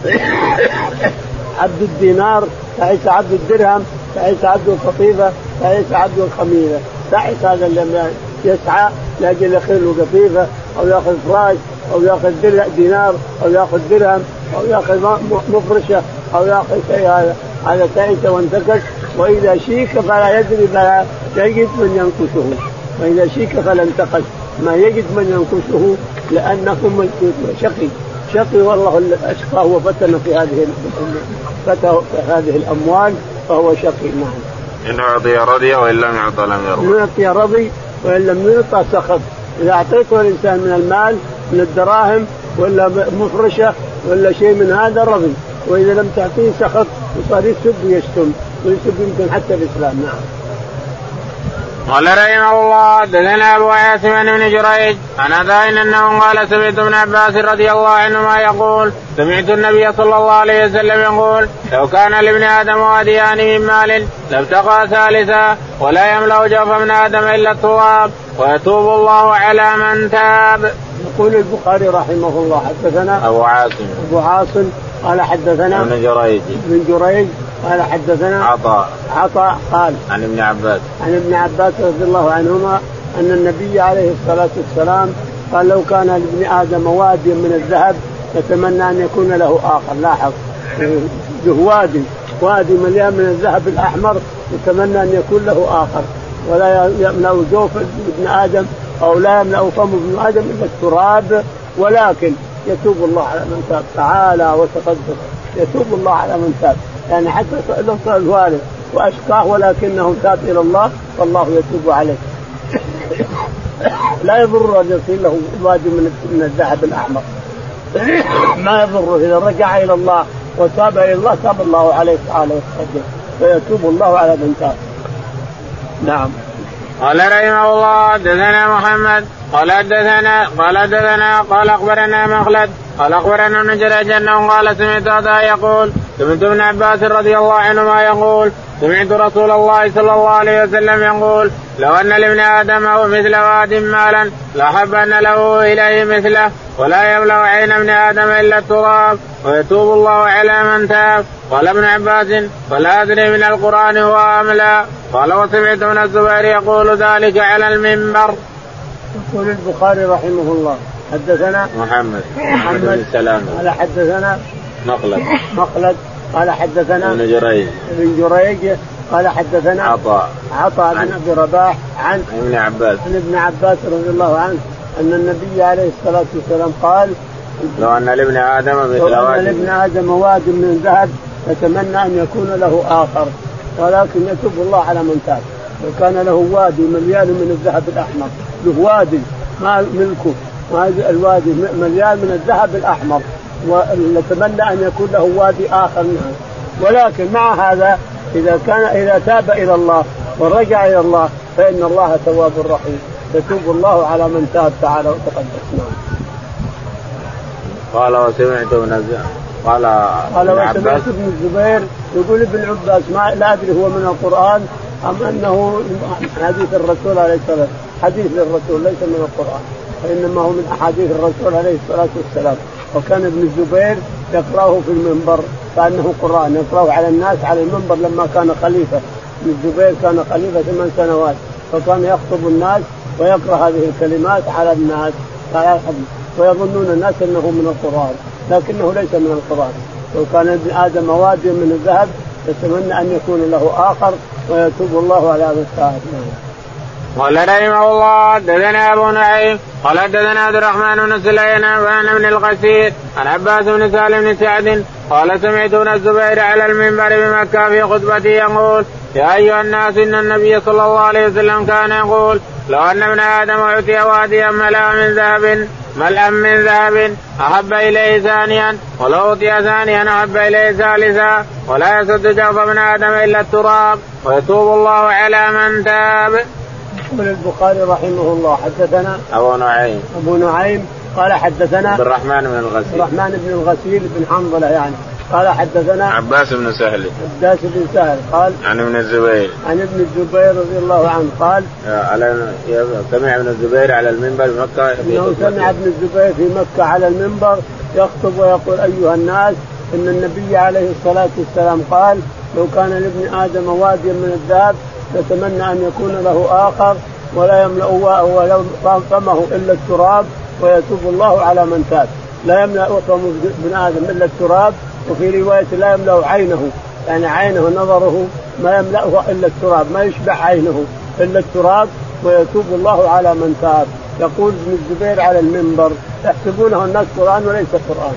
عبد الدينار تعس عبد الدرهم تعس عبد القطيفة تعس عبد الخميلة. تعس هذا اللي يسعى لأجل ياخذ له قطيفة أو يأخذ فراش أو يأخذ دينار أو يأخذ درهم أو يأخذ مفرشة أو يأخذ شيء هذا. هذا تعس وانتكس وإذا شيك فلا يدري فلا يجد من ينكشه وإذا شيك فلا انتقش ما يجد من ينكشه لأنه شقي شقي والله اشقاه وفتن في هذه فتن في هذه الأموال فهو شقي نعم. إن أعطي رضي وإن لم يعطى لم يرضى. إن أعطي رضي وإن لم يعطى سخط. إذا أعطيته الإنسان من المال من الدراهم ولا مفرشة ولا شيء من هذا رضي وإذا لم تعطيه سخط وصار يسب ويشتم ويسب يمكن حتى الإسلام نعم. قال رحمه الله حدثنا أبو عاصم بن جريج عن ابا أنه قال سمعت ابن عباس رضي الله عنهما يقول سمعت النبي صلى الله عليه وسلم يقول لو كان لابن آدم واديان من مال لابتقى ثالثا ولا يملأ جوف ابن آدم إلا التراب ويتوب الله على من تاب. يقول البخاري رحمه الله حدثنا أبو عاصم أبو عاصم قال حدثنا ابن جريج. ابن جريج قال حدثنا عطاء. عطاء قال عن ابن عباس. عن ابن عباس رضي الله عنهما أن النبي عليه الصلاة والسلام قال لو كان لابن آدم وادي من الذهب يتمنى أن يكون له آخر. لاحظ. له وادي وادي مليان من الذهب الأحمر يتمنى أن يكون له آخر. ولا يملأ جوف ابن آدم أو لا يملأ فم ابن آدم إلا التراب. ولكن يتوب الله على من تاب. تعالى وتقدم يتوب الله على من تاب. يعني حتى لو صار الوالد وأشقاه ولكنه تاب إلى الله فالله يتوب عليه. لا يضر أن يصير له وادي من من الذهب الأحمر. ما يضره إذا رجع إلى الله وتاب إلى الله تاب الله عليه تعالى وتقدم فيتوب الله على من تاب. نعم. قال رحمه الله حدثنا محمد قال حدثنا قال حدثنا قال أخبرنا مخلد. قال أخبرنا ابن جريج أنه قال سمعت هذا يقول سمعت ابن عباس رضي الله عنهما يقول سمعت رسول الله صلى الله عليه وسلم يقول لو أن لابن آدم مثل واد مالا لأحب أن له إليه مثله ولا يبلغ عين ابن آدم إلا التراب ويتوب الله على من تاب. قال ابن عباس فلا أدري من القرآن هو أم لا. قال وسمعت ابن الزبير يقول ذلك على المنبر. يقول البخاري رحمه الله حدثنا محمد محمد بن سلام قال حدثنا مخلد مخلد قال حدثنا ابن جريج. ابن جريج قال حدثنا عطاء. عطاء بن ابي رباح عن ابن عباس. عن ابن عباس رضي الله عنه أن النبي عليه الصلاة والسلام قال لو أن لابن آدم مثل لو واد. ان لابن آدم واد من ذهب يتمنى أن يكون له آخر ولكن يتوب الله على من تاب لو كان له وادي مليان من الذهب الأحمر. له وادي ما ملكه ما الوادي مليان من الذهب الأحمر ونتمنى أن يكون له وادي آخر منه ولكن مع هذا إذا كان إذا تاب إلى الله ورجع إلى الله فإن الله تواب رحيم. يتوب الله على من تاب تعالى وتقدس. نعم. قال وسمعت ابن قال قال وسمعت ابن الزبير يقول ابن عباس ما لا أدري هو من القرآن أم أنه حديث الرسول عليه الصلاة حديث للرسول ليس من القرآن وإنما هو من أحاديث الرسول عليه الصلاة والسلام. وكان ابن الزبير يقرأه في المنبر كانه قرآن يقرأه على الناس على المنبر لما كان خليفة. ابن الزبير كان خليفة ثمان سنوات فكان يخطب الناس ويقرأ هذه الكلمات على الناس ويظنون الناس أنه من القرآن لكنه ليس من القرآن. لو كان ابن آدم وادي من الذهب يتمنى أن يكون له آخر ويتوب الله على هذا الساعة. قال رحمه الله حدثنا أبو نعيم قال حدثنا عبد الرحمن بن سليمان عن بن القسير عن عباس بن سالم بن سعد قال سمعت ابن الزبير على المنبر بمكة في خطبته يقول يا أيها الناس إن النبي صلى الله عليه وسلم كان يقول لو أن ابن آدم أعطي واديا ملأ من ذهب ملأ من ذهب أحب إليه ثانيا ولو أوتي ثانيا أحب إليه ثالثا ولا يسد جوف ابن آدم إلا التراب ويتوب الله على من تاب. يقول البخاري رحمه الله. حدثنا أبو نعيم. أبو نعيم قال حدثنا عبد الرحمن بن الغسيل. الرحمن بن الغسيل بن حنظلة يعني. قال حدثنا عباس بن سهل. عباس بن سهل قال عن ابن الزبير. عن ابن الزبير رضي الله عنه قال على سمع ابن الزبير على المنبر في مكة. إنه سمع ابن الزبير في مكة على المنبر يخطب ويقول أيها الناس إن النبي عليه الصلاة والسلام قال لو كان لابن آدم واديا من الذهب يتمنى أن يكون له آخر ولا يملأ فمه إلا التراب ويتوب الله على من تاب. لا يملأ فم ابن آدم إلا التراب وفي رواية لا يملأ عينه يعني عينه نظره ما يملأه إلا التراب ما يشبع عينه إلا التراب ويتوب الله على من تاب. يقول ابن الزبير على المنبر يحسبونه الناس قرآن وليس قرآن.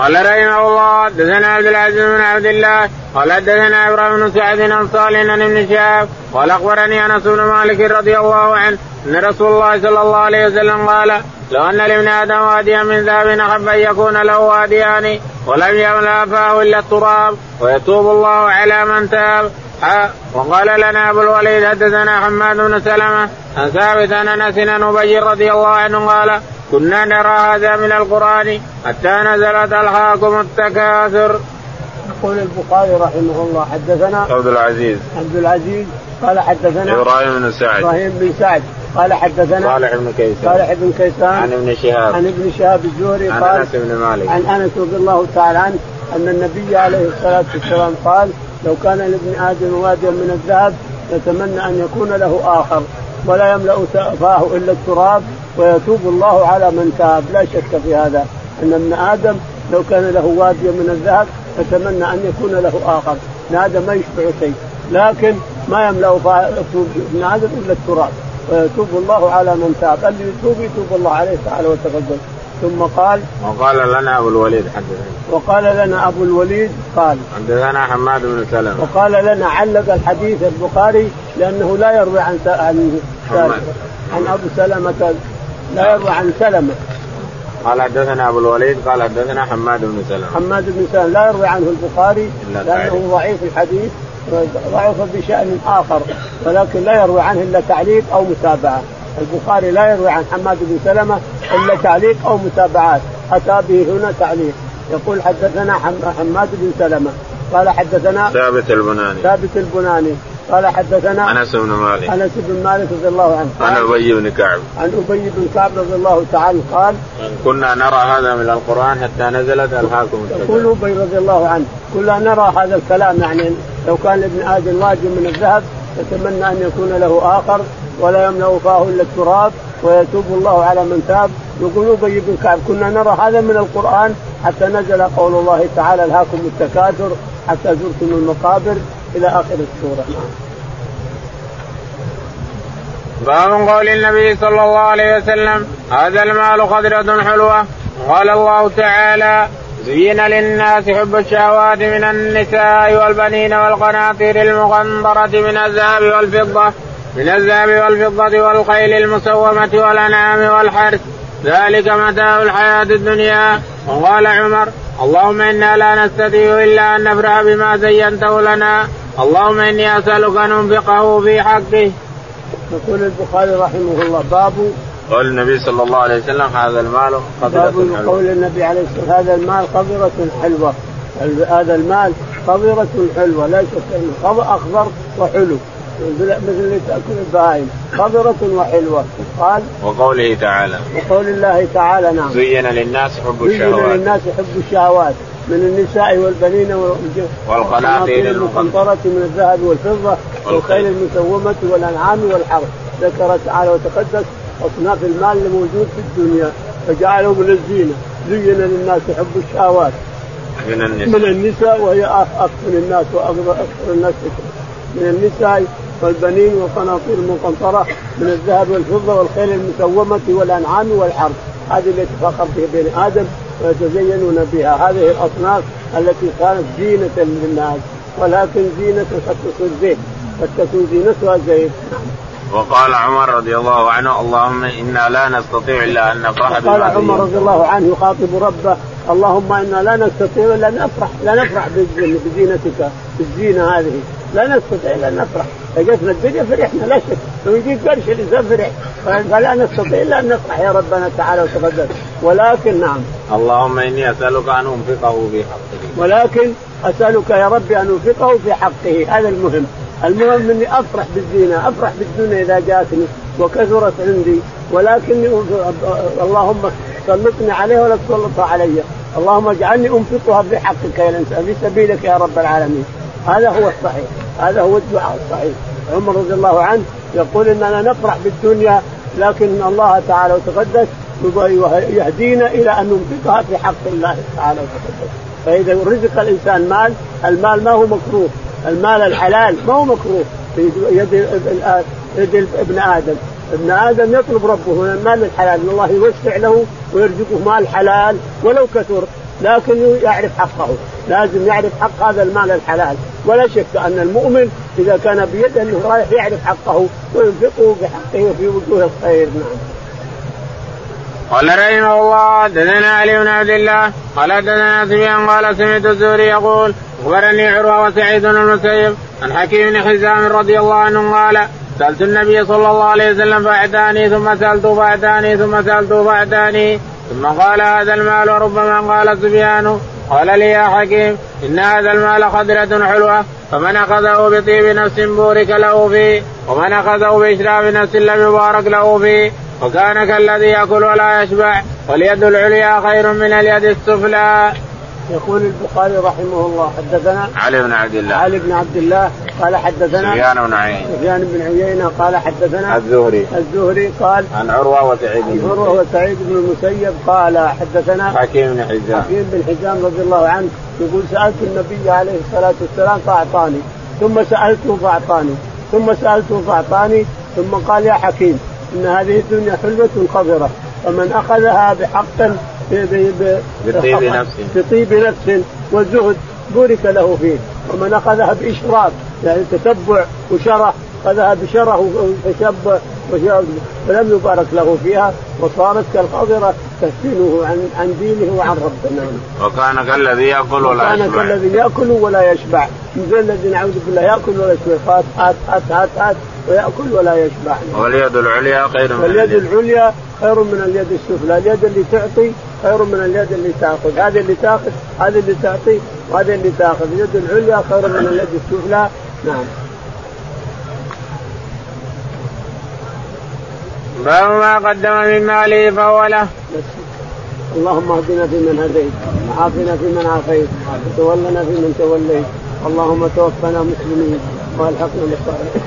قال رحمه الله حدثنا عبد العزيز بن عبد الله قال حدثنا إبراهيم بن سعد عن صالح ابن شهاب قال أخبرني أنس بن مالك رضي الله عنه أن رسول الله صلى الله عليه وسلم قال لو أن لابن آدم واديا من ذهب احب أن يكون له واديان ولم يملأ فاه إلا التراب ويتوب الله على من تاب. وقال لنا أبو الوليد حدثنا حماد بن سلمة عن ثابت ان أنس بن أبي رضي الله عنه قال كنا نرى هذا من القرآن حتى نزلت الهاكم التكاثر. يقول البخاري رحمه الله حدثنا عبد العزيز. عبد العزيز قال حدثنا إبراهيم بن سعد. إبراهيم بن سعد قال حدثنا صالح بن كيسان. صالح بن كيسان عن ابن شهاب. عن ابن شهاب الزهري عن قال أنس بن مالك. عن أنس رضي الله تعالى عنه أن النبي عليه الصلاة والسلام قال لو كان لابن آدم واديا من الذهب يتمنى أن يكون له آخر ولا يملأ فاه إلا التراب ويتوب الله على من تاب. لا شك في هذا أن ابن آدم لو كان له واديا من الذهب يتمنى أن يكون له آخر. ابن آدم ما يشبع شيء. لكن ما يملأ ابن آدم إلا التراب. ويتوب الله على من تاب. اللي يتوب يتوب الله عليه تعالى وتقدم. ثم قال وقال لنا أبو الوليد حدثنا. وقال لنا أبو الوليد قال حدثنا حماد بن سلمة. وقال لنا علق الحديث البخاري لأنه لا يروي عن عن عن أبو سلمة لا يروى عن سلمة. قال حدثنا أبو الوليد قال حدثنا حماد بن سلمة. حماد بن سلمة لا يروي عنه البخاري لأنه ضعيف الحديث ضعف بشأن آخر ولكن لا يروي عنه إلا تعليق أو متابعة. البخاري لا يروي عن حماد بن سلمة إلا تعليق أو متابعات. أتى به هنا تعليق. يقول حدثنا حماد بن سلمة. قال حدثنا ثابت البناني. ثابت البناني. قال حدثنا أنس بن مالك. أنس بن مالك رضي الله عنه. عن أبي بن كعب. عن أبي بن كعب رضي الله تعالى قال كنا نرى هذا من القرآن حتى نزلت ألهاكم يقول أبي رضي الله عنه كنا نرى هذا الكلام يعني لو كان لابن آدم واجب من الذهب يتمنى أن يكون له آخر ولا يملأ فاه إلا التراب ويتوب الله على من تاب. يقول أبي بن كعب كنا نرى هذا من القرآن حتى نزل قول الله تعالى ألهاكم التكاثر حتى زرتم المقابر. إلى آخر السورة. باب قول النبي صلى الله عليه وسلم هذا المال خضرة حلوة. قال الله تعالى زين للناس حب الشهوات من النساء والبنين والقناطير المقنطرة من الذهب والفضة من الذهب والفضة والخيل المسومة والأنعام والحرث. ذلك متاع الحياة الدنيا. وقال عمر اللهم إنا لا نستطيع إلا أن نفرح بما زينته لنا. اللهم إني أسألك أن أنفقه في حقه. يقول البخاري رحمه الله باب قول النبي صلى الله عليه وسلم هذا المال باب قول النبي عليه الصلاة هذا المال قذرة حلوة هذا المال قذرة حلوة ليس أخضر وحلو. مثل اللي تأكل البهائم خضرة وحلوة قال وقوله تعالى وقول الله تعالى نعم. زين للناس حب الشهوات. زين للناس حب الشهوات. من النساء والبنين والقناطير المقنطرة من الذهب والفضة والخيل. المسومة والأنعام والحرث. ذكر تعالى وتقدس أصناف المال الموجود في الدنيا فجعله من الزينة زين للناس حب الشهوات. من النساء. من النساء وهي أكثر الناس وأكثر الناس. من النساء والبنين والقناطير المقنطرة من الذهب والفضة والخيل المسومة والأنعام والحرث. هذه التي فخر بها بني آدم. ويتزينون بها. هذه الأصناف التي كانت زينة للناس ولكن زينة قد تصير زين قد تكون زينتها زين. وقال عمر رضي الله عنه اللهم إنا لا نستطيع إلا أن نفرح قال عمر رضي الله عنه يخاطب ربه اللهم إنا لا نستطيع إلا أن نفرح لا نفرح بزينتك بالزينة هذه. لا نستطيع إلا أن نفرح. لقيتنا الدنيا فرحنا. لا شك. لو يجيك قرش الانسان فرح فلا نستطيع إلا أن نفرح يا ربنا تعالى وتقدم. ولكن نعم. اللهم إني أسألك أن أنفقه في حقه. ولكن أسألك يا ربي أن أنفقه في حقه. هذا المهم. المهم أني أفرح بالزينة أفرح بالدنيا إذا جاتني وكثرت عندي. ولكني اللهم سلطني عليها ولا تسلطها علي. اللهم اجعلني أنفقها بحقك يا الانسان في سبيلك يا رب العالمين. هذا هو الصحيح. هذا هو الدعاء الصحيح. عمر رضي الله عنه يقول إننا نفرح بالدنيا لكن الله تعالى وتقدس يهدينا إلى أن ننفقها في حق الله تعالى وتقدس. فإذا رزق الإنسان مال المال ما هو مكروه. المال الحلال ما هو مكروه في يد يد ابن آدم. ابن آدم يطلب ربه من المال الحلال ان الله يوسع له ويرزقه مال حلال ولو كثر لكن يعرف حقه. لازم يعرف حق هذا المال الحلال. ولا شك أن المؤمن إذا كان بيده أنه رايح يعرف حقه وينفقه بحقه وفي وجوه الخير نعم. قال رحمه الله حدثنا علي بن عبد الله قال حدثنا سفيان قال سمعت الزهري يقول أخبرني عروة وسعيد بن المسيب عن حكيم بن حزام رضي الله عنه قال سألت النبي صلى الله عليه وسلم فاعتاني ثم سألته فاعتاني ثم سألته فاعتاني ثم قال هذا المال وربما قال سفيان قال لي يا حكيم إن هذا المال خضرة حلوة فمن أخذه بطيب نفس بورك له فيه ومن أخذه بإشراف نفس لم يبارك له فيه وكان كالذي يأكل ولا يشبع واليد العليا خير من اليد السفلى. يقول البخاري رحمه الله حدثنا علي بن عبد الله. علي بن عبد الله قال حدثنا سفيان بن عيينة. سفيان بن عيينة قال حدثنا الزهري. الزهري قال عن عروة وسعيد بن عروة وسعيد بن المسيب قال حدثنا حكيم بن حزام. حكيم بن حزام رضي الله عنه يقول سألت النبي عليه الصلاة والسلام فأعطاني ثم سألته فأعطاني ثم سألته فأعطاني ثم قال يا حكيم إن هذه الدنيا حلوة خضرة فمن أخذها بحق بطيب نفس. بطيب نفس وزهد بورك له فيه. ومن أخذها بإشراف يعني تتبع وشره أخذها بشره فلم يبارك له فيها وصارت كالقذرة تفتنه عن عن دينه وعن ربنا. وكان كالذي يأكل ولا يشبع. وكان كالذي يأكل ولا يشبع، مثل الذي نعوذ بالله يأكل ولا يشبع، هات هات هات هات, هات ويأكل ولا يشبع. واليد العليا خير من واليد العليا خير من اليد السفلى. اليد اللي تعطي خير من اليد اللي تاخذ. هذه اللي تاخذ هذه اللي تعطي وهذه اللي تاخذ. اليد العليا خير من اليد السفلى. نعم. باب ما قدم من ماله فهو له. اللهم اهدنا فيمن هديت وعافنا فيمن عافيت وتولنا فيمن توليت. اللهم توفنا مسلمين والحقنا بالصالحين.